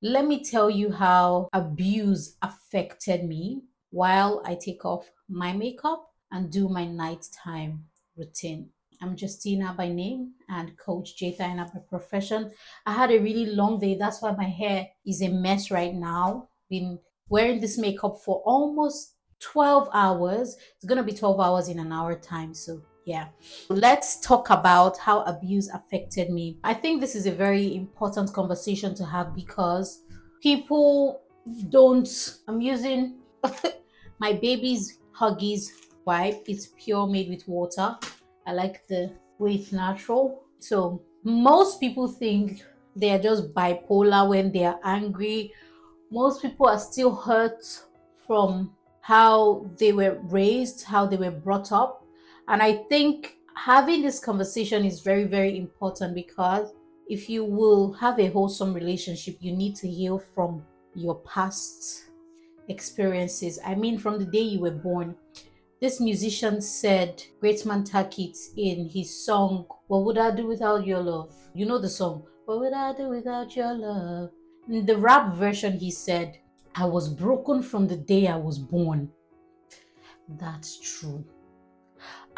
Let me tell you how abuse affected me while I take off my makeup and do my nighttime routine. I'm Justina by name and Coach J Thyna by profession. I had a really long day. That's why my hair is a mess right now. Been wearing this makeup for almost 12 hours. It's going to be 12 hours in an hour time. So, yeah. Let's talk about how abuse affected me. I think this is a very important conversation to have because people don't. I'm using my baby's Huggies wipe. It's pure made with water. I like the way it's natural. So, most people think they are just bipolar when they are angry. Most people are still hurt from how they were raised, how they were brought up. And I think having this conversation is very, very important because if you will have a wholesome relationship, you need to heal from your past experiences. I mean, from the day you were born. This musician said, Greatman Takit, in his song, What Would I Do Without Your Love? You know the song, What Would I Do Without Your Love? In the rap version, he said, I was broken from the day I was born. That's true.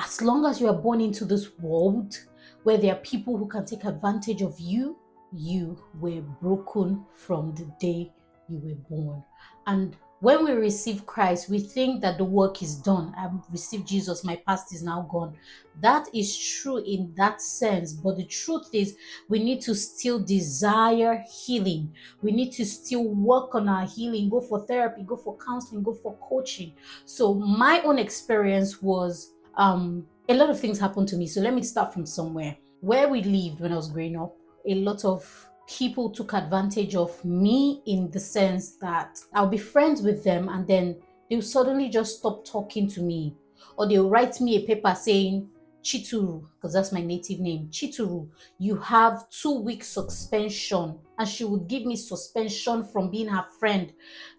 As long as you are born into this world where there are people who can take advantage of you, you were broken from the day you were born. And when we receive Christ, we think that the work is done. I've received Jesus, my past is now gone. That is true in that sense. But the truth is, we need to still desire healing. We need to still work on our healing, go for therapy, go for counseling, go for coaching. So, my own experience was um, a lot of things happened to me. So, let me start from somewhere. Where we lived when I was growing up, a lot of people took advantage of me in the sense that I'll be friends with them and then they'll suddenly just stop talking to me. Or they'll write me a paper saying, Chituru, because that's my native name, Chituru, you have two weeks suspension. And she would give me suspension from being her friend.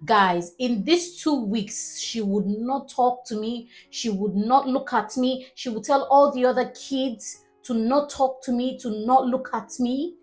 Guys, in these two weeks, she would not talk to me. She would not look at me. She would tell all the other kids to not talk to me, to not look at me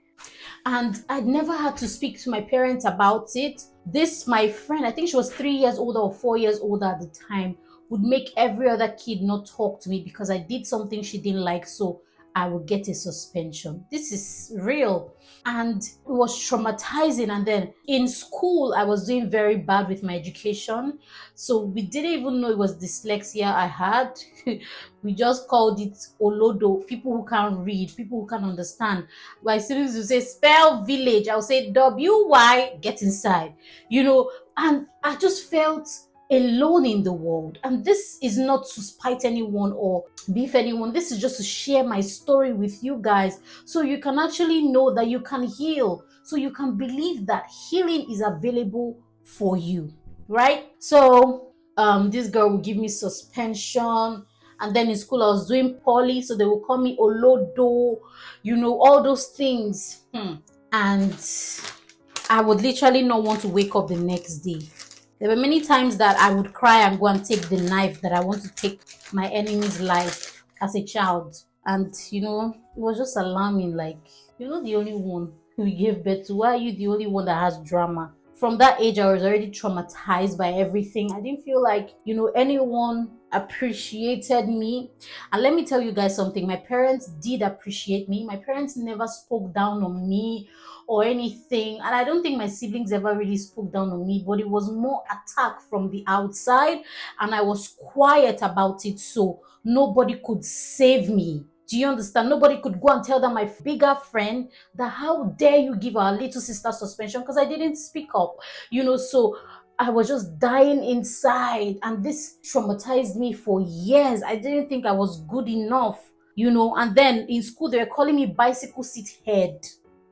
and I'd never had to speak to my parents about it. This, my friend, I think she was three years older or four years older at the time, would make every other kid not talk to me because I did something she didn't like. So I will get a suspension. This is real. And it was traumatizing. And then in school, I was doing very bad with my education. So we didn't even know it was dyslexia I had. we just called it Olodo, people who can't read, people who can't understand. My students would say, spell village. I'll say W Y, get inside. You know, and I just felt alone in the world. And this is not to spite anyone or beef anyone. This is just to share my story with you guys so you can actually know that you can heal, so you can believe that healing is available for you, right? So, um, this girl will give me suspension. And then in school, I was doing poly, so they will call me Olodo, you know, all those things. Hmm. And I would literally not want to wake up the next day there were many times that I would cry and go and take the knife that I want to take my enemy's life as a child. And, you know, it was just alarming. Like, you're not the only one who gave birth to. Why are you the only one that has drama? From that age, I was already traumatized by everything. I didn't feel like, you know, anyone appreciated me. And let me tell you guys something my parents did appreciate me. My parents never spoke down on me or anything. And I don't think my siblings ever really spoke down on me, but it was more attack from the outside. And I was quiet about it. So nobody could save me. Do you understand? Nobody could go and tell that my bigger friend that how dare you give our little sister suspension because I didn't speak up. You know, so I was just dying inside, and this traumatized me for years. I didn't think I was good enough, you know. And then in school, they were calling me bicycle seat head.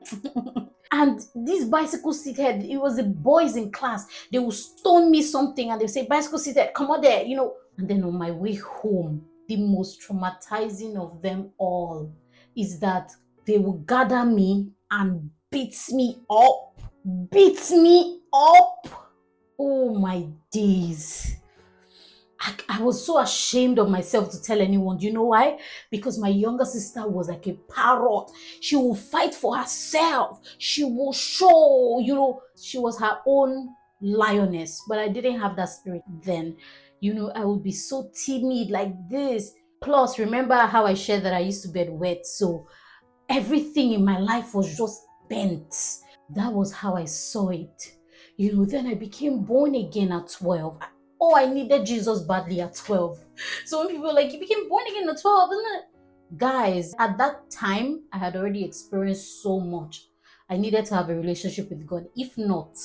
and this bicycle seat head, it was the boys in class. They would stone me something and they say, bicycle seat head, come on there, you know. And then on my way home, the most traumatizing of them all is that they will gather me and beat me up, beat me up. Oh my days. I, I was so ashamed of myself to tell anyone. Do you know why? Because my younger sister was like a parrot. She will fight for herself. She will show, you know, she was her own lioness. But I didn't have that spirit then. You know, I would be so timid like this. Plus, remember how I shared that I used to bed wet. So everything in my life was just bent. That was how I saw it. You know, then I became born again at 12. Oh, I needed Jesus badly at 12. So when people like, you became born again at 12, isn't it? Guys, at that time, I had already experienced so much. I needed to have a relationship with God. If not,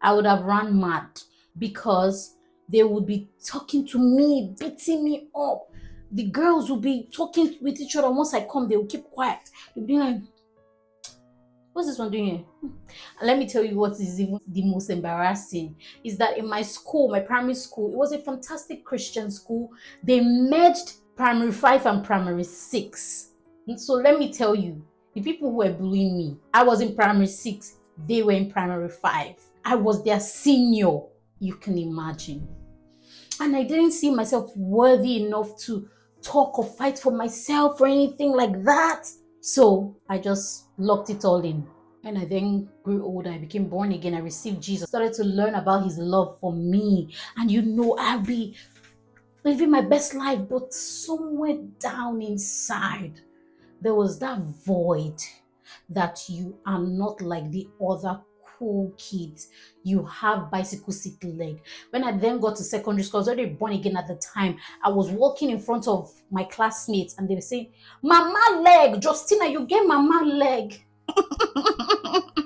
I would have run mad because they would be talking to me, beating me up. The girls would be talking with each other. Once I come, they will keep quiet. They'll be like, what's this one doing here? Hmm. let me tell you what is even the most embarrassing is that in my school, my primary school, it was a fantastic Christian school. They merged primary five and primary six. so let me tell you, the people who were bullying me, I was in primary six, they were in primary five. I was their senior, you can imagine. And I didn't see myself worthy enough to talk or fight for myself or anything like that. So I just locked it all in. And I then grew older. I became born again. I received Jesus. Started to learn about his love for me. And you know, I'll be living my best life, but somewhere down inside, there was that void that you are not like the other cool kids. You have bicycle seat leg. When I then got to secondary school, I was already born again at the time. I was walking in front of my classmates and they were saying, Mama leg, Justina, you get mama leg.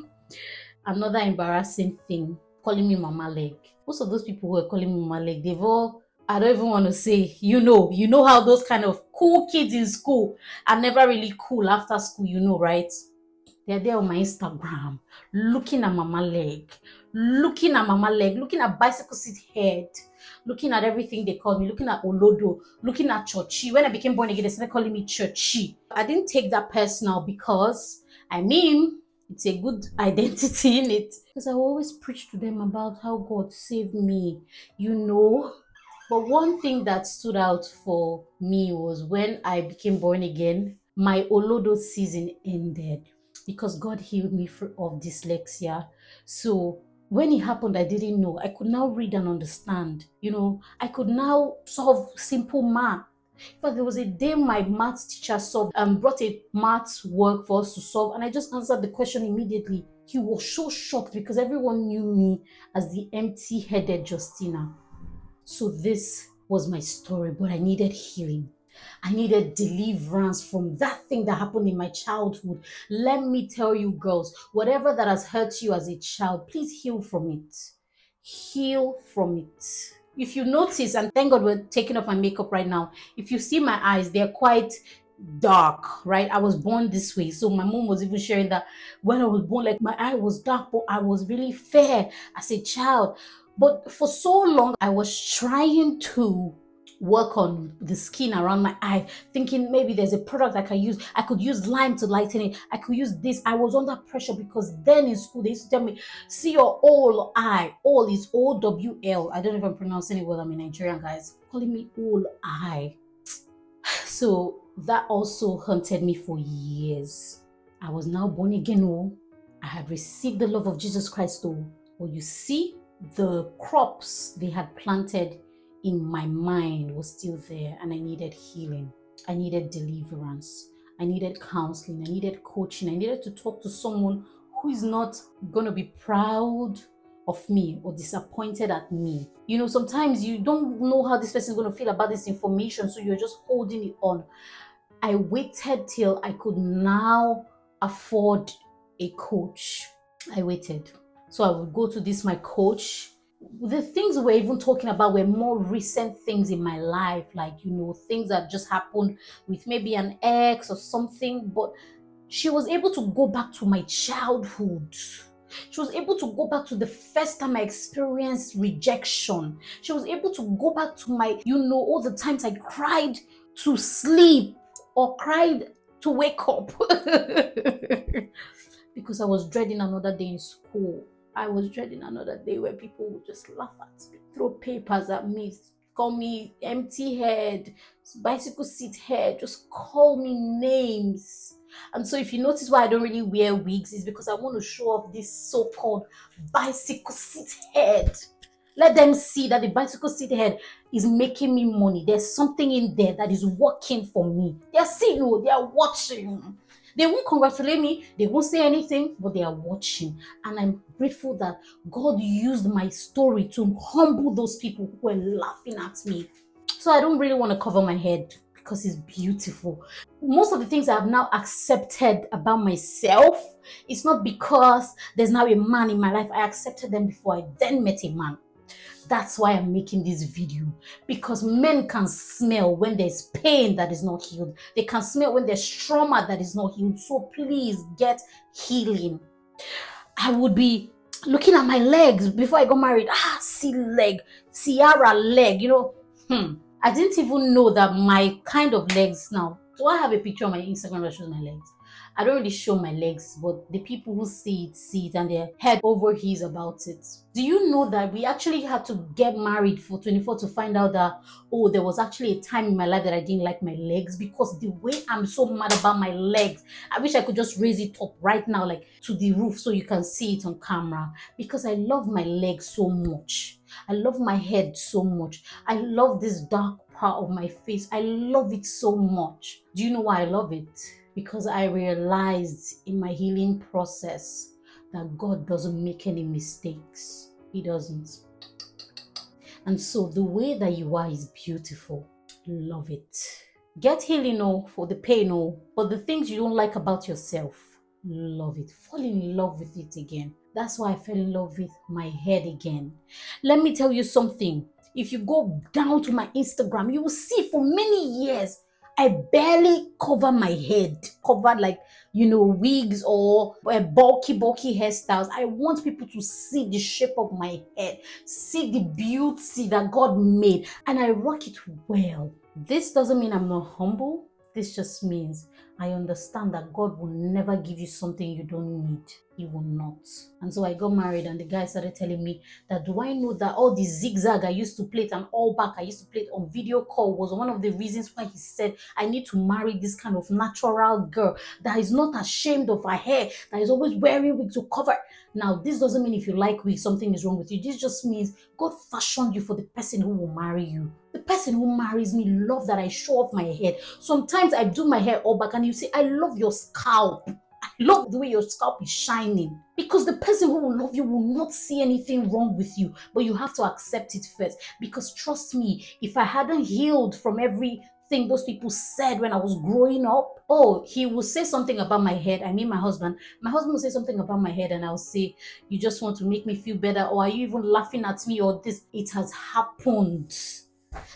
Another embarrassing thing, calling me mama leg. Most of those people who are calling me mama leg, they've all I don't even want to say, you know, you know how those kind of cool kids in school are never really cool after school, you know, right? They're there on my Instagram, looking at mama leg, looking at mama leg, looking at bicycle seat head, looking at everything they call me, looking at Olodo, looking at Chochi. When I became born again, they started calling me Chochi. I didn't take that personal because, I mean, it's a good identity in it. Because I always preach to them about how God saved me, you know. But one thing that stood out for me was when I became born again, my Olodo season ended because God healed me of dyslexia. So when it happened, I didn't know. I could now read and understand. You know, I could now solve simple math. In fact, there was a day my maths teacher solved and um, brought a maths work for us to solve, and I just answered the question immediately. He was so shocked because everyone knew me as the empty headed Justina. So, this was my story, but I needed healing. I needed deliverance from that thing that happened in my childhood. Let me tell you, girls, whatever that has hurt you as a child, please heal from it. Heal from it. If you notice, and thank God we're taking off my makeup right now, if you see my eyes, they're quite dark, right? I was born this way. So my mom was even sharing that when I was born, like my eye was dark, but I was really fair as a child. But for so long, I was trying to work on the skin around my eye, thinking maybe there's a product I can use. I could use lime to lighten it. I could use this. I was under pressure because then in school they used to tell me, see your all eye. All is O W L. I don't I'm pronouncing it well. I'm a Nigerian, guys. Calling me all eye. So that also haunted me for years. I was now born again. Oh, I had received the love of Jesus Christ. Oh, well, you see, the crops they had planted in my mind was still there and I needed healing. I needed deliverance. I needed counseling. I needed coaching. I needed to talk to someone who is not going to be proud of me or disappointed at me. You know, sometimes you don't know how this person is going to feel about this information, so you're just holding it on. I waited till I could now afford a coach. I waited. So I would go to this, my coach, the things we were even talking about were more recent things in my life, like, you know, things that just happened with maybe an ex or something. But she was able to go back to my childhood. She was able to go back to the first time I experienced rejection. She was able to go back to my, you know, all the times I cried to sleep or cried to wake up because I was dreading another day in school. I was dreading another day where people would just laugh at me, throw papers at me, call me empty head, bicycle seat head, just call me names. And so, if you notice why I don't really wear wigs, is because I want to show off this so called bicycle seat head. Let them see that the bicycle seat head is making me money. There's something in there that is working for me. They're seeing oh, you, they are watching. They won't congratulate me, they won't say anything, but they are watching. And I'm grateful that God used my story to humble those people who were laughing at me. So I don't really want to cover my head because it's beautiful. Most of the things I've now accepted about myself, it's not because there's now a man in my life. I accepted them before I then met a man. That's why I'm making this video because men can smell when there's pain that is not healed. They can smell when there's trauma that is not healed. So please get healing. I would be looking at my legs before I got married. Ah, see leg, Ciara leg, you know. Hmm. I didn't even know that my kind of legs now. Do I have a picture on my Instagram that shows my legs? I don't really show my legs, but the people who see it see it and their head over heels about it. Do you know that we actually had to get married for 24 to find out that oh there was actually a time in my life that I didn't like my legs because the way I'm so mad about my legs, I wish I could just raise it up right now like to the roof so you can see it on camera because I love my legs so much. I love my head so much. I love this dark part of my face. I love it so much. Do you know why I love it? Because I realized in my healing process that God doesn't make any mistakes. He doesn't. And so the way that you are is beautiful. Love it. Get healing, oh, for the pain, oh, but the things you don't like about yourself, love it. Fall in love with it again. That's why I fell in love with my head again. Let me tell you something. If you go down to my Instagram, you will see for many years I barely cover my head, covered like, you know, wigs or uh, bulky, bulky hairstyles. I want people to see the shape of my head, see the beauty that God made, and I rock it well. This doesn't mean I'm not humble. This just means I understand that God will never give you something you don't need. He will not. And so I got married, and the guy started telling me that do I know that all the zigzag I used to play it and all back I used to play it on video call was one of the reasons why he said I need to marry this kind of natural girl that is not ashamed of her hair, that is always wearing wig to cover. Now, this doesn't mean if you like wig, something is wrong with you. This just means God fashioned you for the person who will marry you. The person who marries me love that I show off my head. Sometimes I do my hair all back and you say, I love your scalp. I love the way your scalp is shining because the person who will love you will not see anything wrong with you, but you have to accept it first. Because trust me, if I hadn't healed from everything those people said when I was growing up, oh, he will say something about my head. I mean, my husband. My husband will say something about my head, and I'll say, You just want to make me feel better, or are you even laughing at me, or this? It has happened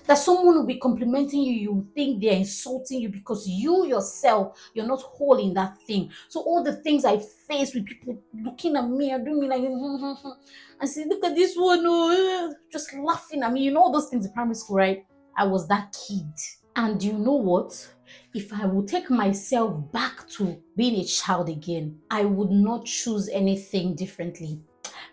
that someone will be complimenting you, you think they're insulting you because you yourself, you're not holding that thing. So all the things I face with people looking at me and doing me like, and say, look at this one, oh, eh, just laughing at me. You know those things in primary school, right? I was that kid. And you know what? If I would take myself back to being a child again, I would not choose anything differently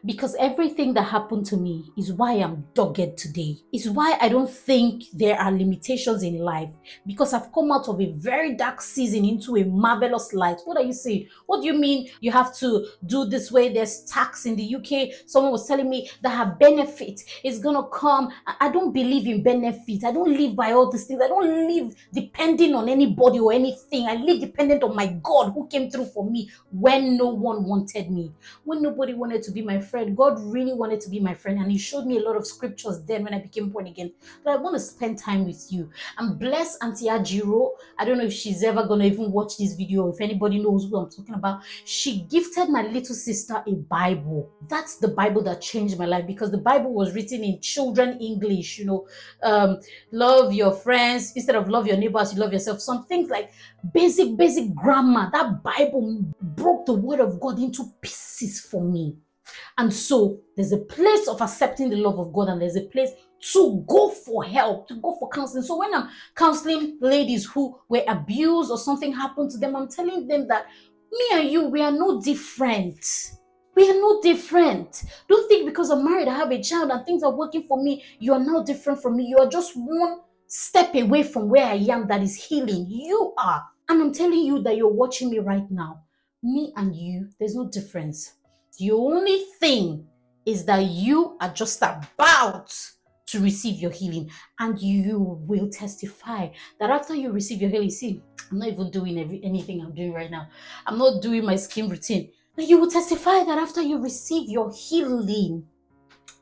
because everything that happened to me is why I'm dogged today. It's why I don't think there are limitations in life because I've come out of a very dark season into a marvelous light. What are you saying? What do you mean you have to do this way? There's tax in the UK. Someone was telling me that her benefit is gonna come. I don't believe in benefit. I don't live by all these things. I don't live depending on anybody or anything. I live dependent on my God who came through for me when no one wanted me, when nobody wanted to be my friend. God really wanted to be my friend, and He showed me a lot of scriptures then when I became born again. But I want to spend time with you. And bless Auntie Ajiro. I don't know if she's ever gonna even watch this video. If anybody knows who I'm talking about, she gifted my little sister a Bible. That's the Bible that changed my life because the Bible was written in children English. You know, um, love your friends instead of love your neighbors, you love yourself. Some things like basic, basic grammar. That Bible broke the word of God into pieces for me. And so there's a place of accepting the love of God, and there's a place to go for help, to go for counseling. So when I'm counseling ladies who were abused or something happened to them, I'm telling them that me and you, we are no different. We are no different. Don't think because I'm married, I have a child, and things are working for me, you are now different from me. You are just one step away from where I am that is healing. You are. And I'm telling you that you're watching me right now. Me and you, there's no difference. The only thing is that you are just about to receive your healing and you will testify that after you receive your healing see i'm not even doing every, anything i'm doing right now. I'm not doing my skin routine. But you will testify that after you receive your healing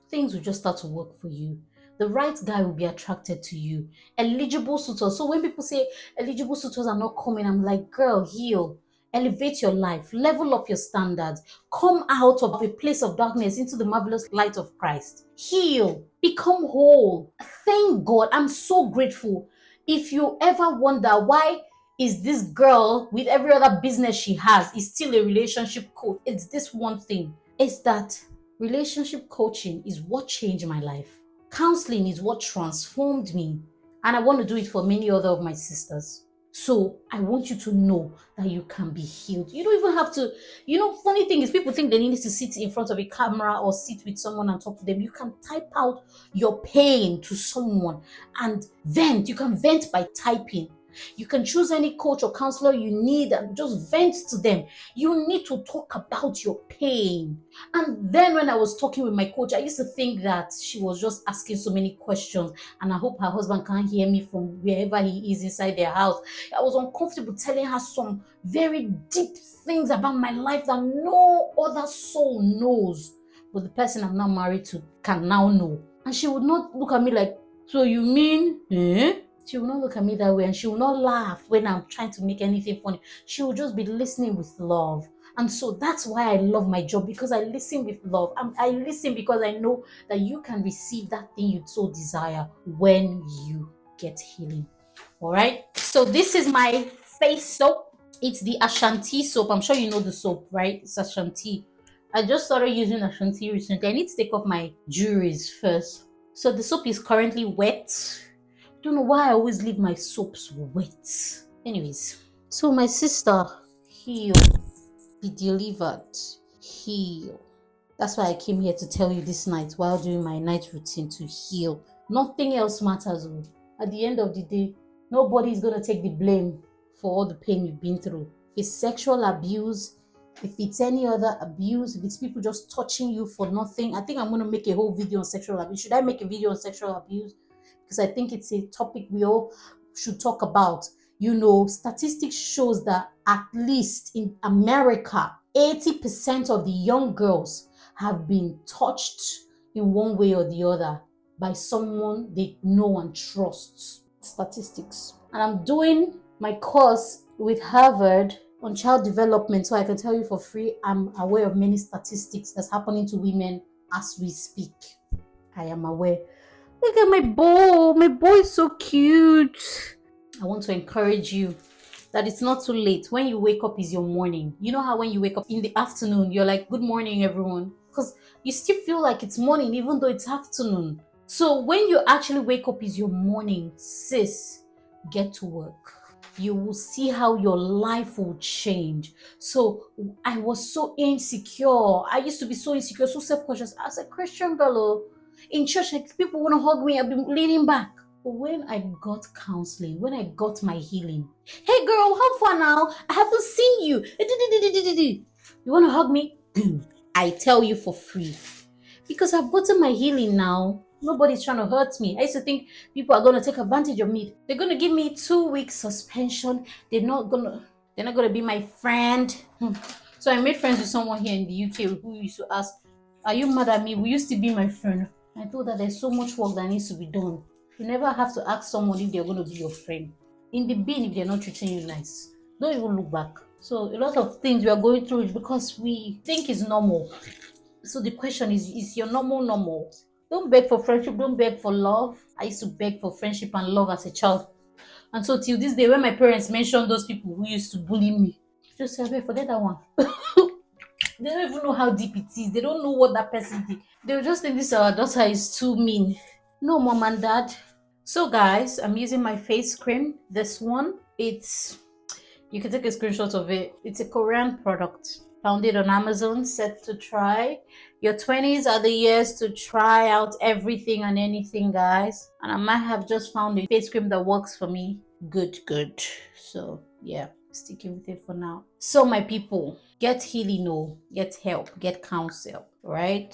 things will just start to work for you. The right guy will be attracted to you. Eligible suitors. So when people say eligible suitors are not coming i'm like girl heal elevate your life, level up your standards, come out of a place of darkness into the marvelous light of Christ. Heal, become whole. Thank God. I'm so grateful. If you ever wonder why is this girl with every other business she has is still a relationship coach, it's this one thing. It's that relationship coaching is what changed my life. Counseling is what transformed me. And I want to do it for many other of my sisters. So I want you to know that you can be healed. You don't even have to, you know, funny thing is people think they need to sit in front of a camera or sit with someone and talk to them. You can type out your pain to someone and vent. You can vent by typing. You can choose any coach or counselor you need and just vent to them. You need to talk about your pain. And then when I was talking with my coach, I used to think that she was just asking so many questions. And I hope her husband can't hear me from wherever he is inside their house. I was uncomfortable telling her some very deep things about my life that no other soul knows. But the person I'm now married to can now know. And she would not look at me like, So you mean, eh? She will not look at me that way and she will not laugh when I'm trying to make anything funny. She will just be listening with love. And so that's why I love my job because I listen with love. I'm, i listen because I know that you can receive that thing you so desire when you get healing. All right. So this is my face soap. It's the Ashanti soap. I'm sure you know the soap, right? It's Ashanti. I just started using Ashanti recently. I need to take off my jewelries first. So the soap is currently wet don't know why I always leave my soaps wet. Anyways, so my sister, heal, be delivered, heal. That's why I came here to tell you this night while doing my night routine to heal. Nothing else matters. Oh. At the end of the day, nobody is going to take the blame for all the pain you've been through. If it's sexual abuse, if it's any other abuse, if it's people just touching you for nothing, I think I'm going to make a whole video on sexual abuse. Should I make a video on sexual abuse? Because I think it's a topic we all should talk about. You know, statistics shows that at least in America, 80% of the young girls have been touched in one way or the other by someone they know and trust. Statistics. And I'm doing my course with Harvard on child development so I can tell you for free I'm aware of many statistics that's happening to women as we speak. I am aware. Look at my boy. My boy is so cute. I want to encourage you that it's not too late. When you wake up is your morning. You know how when you wake up in the afternoon, you're like, good morning, everyone. Because you still feel like it's morning, even though it's afternoon. So when you actually wake up is your morning, sis, get to work. You will see how your life will change. So I was so insecure. I used to be so insecure, so self-conscious. As a Christian girl, oh, in church, like people want to hug me, I've been leaning back. When I got counseling, when I got my healing, hey girl, how far now? I haven't seen you. You want to hug me? I tell you for free. Because I've gotten my healing now. Nobody's trying to hurt me. I used to think people are gonna take advantage of me. They're gonna give me two weeks suspension. They're not gonna they're not gonna be my friend. Hmm. So I made friends with someone here in the UK who used to ask, Are you mad at me? Will you still be my friend? I told her there's so much work that needs to be done. You never have to ask someone if they're going to be your friend. In the bin, if they're not treating you nice, don't even look back. So a lot of things we are going through is because we think it's normal. So the question is, is your normal normal? Don't beg for friendship. Don't beg for love. I used to beg for friendship and love as a child. And so till this day, when my parents mention those people who used to bully me, just say, I forget that one. they don't even know how deep it is. They don't know what that person did. They'll just think this our daughter is too mean. No, mom and dad. So guys, I'm using my face cream. This one, it's you can take a screenshot of it. It's a Korean product. Found it on Amazon, set to try. Your 20s are the years to try out everything and anything, guys. And I might have just found a face cream that works for me. Good, good. So, yeah, sticking with it for now. So, my people, get healing, no, get help, get counsel, right?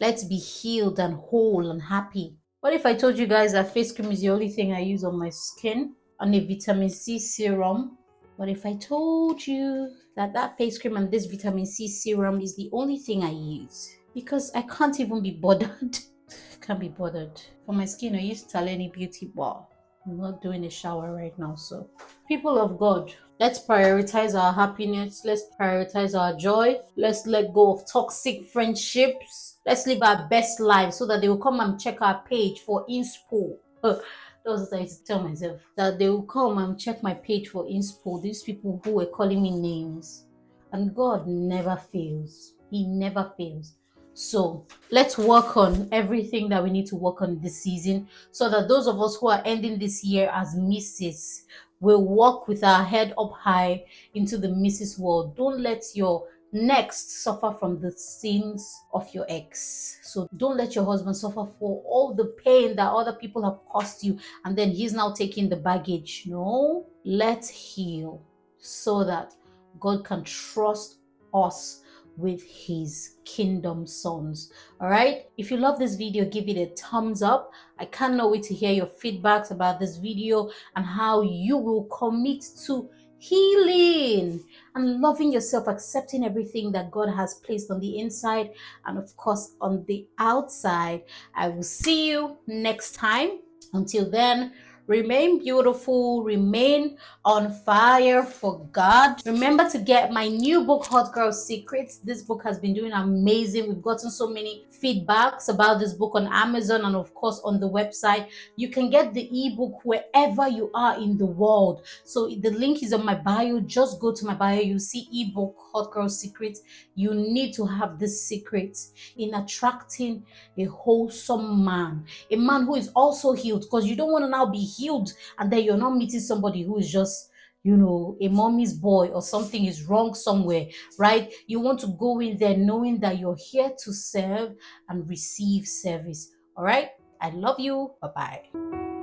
Let's be healed and whole and happy. What if I told you guys that face cream is the only thing I use on my skin? And a vitamin C serum What if I told you that that face cream and this vitamin C serum is the only thing I use because I can't even be bothered. can't be bothered. For my skin, I use Taleni Beauty Bar. I'm not doing a shower right now, so people of God, let's prioritize our happiness. Let's prioritize our joy. Let's let go of toxic friendships. Let's live our best life so that they will come and check our page for inspo. That was what I used to tell myself that they will come and check my page for inspo. These people who were calling me names. And God never fails. He never fails. So let's work on everything that we need to work on this season so that those of us who are ending this year as misses will walk with our head up high into the misses world. Don't let your next suffer from the sins of your ex so don't let your husband suffer for all the pain that other people have caused you and then he's now taking the baggage no let's heal so that god can trust us with his kingdom sons all right if you love this video give it a thumbs up i cannot wait to hear your feedbacks about this video and how you will commit to healing and loving yourself, accepting everything that God has placed on the inside and, of course, on the outside. I will see you next time. Until then, Remain beautiful, remain on fire for God. Remember to get my new book, Hot Girl Secrets. This book has been doing amazing. We've gotten so many feedbacks about this book on Amazon and, of course, on the website. You can get the ebook wherever you are in the world. So the link is on my bio. Just go to my bio. You see ebook, Hot Girl Secrets. You need to have this secret in attracting a wholesome man, a man who is also healed because you don't want to now be healed and then you're not meeting somebody who is just you know, a mommy's boy or something is wrong somewhere, right? You want to go in there knowing that you're here to serve and receive service. All right. I love you. Bye bye.